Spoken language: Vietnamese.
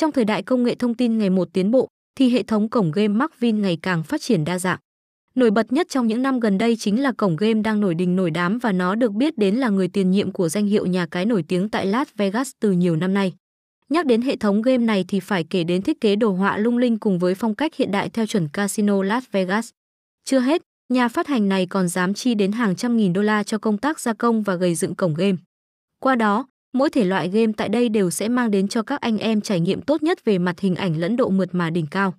Trong thời đại công nghệ thông tin ngày một tiến bộ, thì hệ thống cổng game Markvin ngày càng phát triển đa dạng. Nổi bật nhất trong những năm gần đây chính là cổng game đang nổi đình nổi đám và nó được biết đến là người tiền nhiệm của danh hiệu nhà cái nổi tiếng tại Las Vegas từ nhiều năm nay. Nhắc đến hệ thống game này thì phải kể đến thiết kế đồ họa lung linh cùng với phong cách hiện đại theo chuẩn Casino Las Vegas. Chưa hết, nhà phát hành này còn dám chi đến hàng trăm nghìn đô la cho công tác gia công và gây dựng cổng game. Qua đó, mỗi thể loại game tại đây đều sẽ mang đến cho các anh em trải nghiệm tốt nhất về mặt hình ảnh lẫn độ mượt mà đỉnh cao.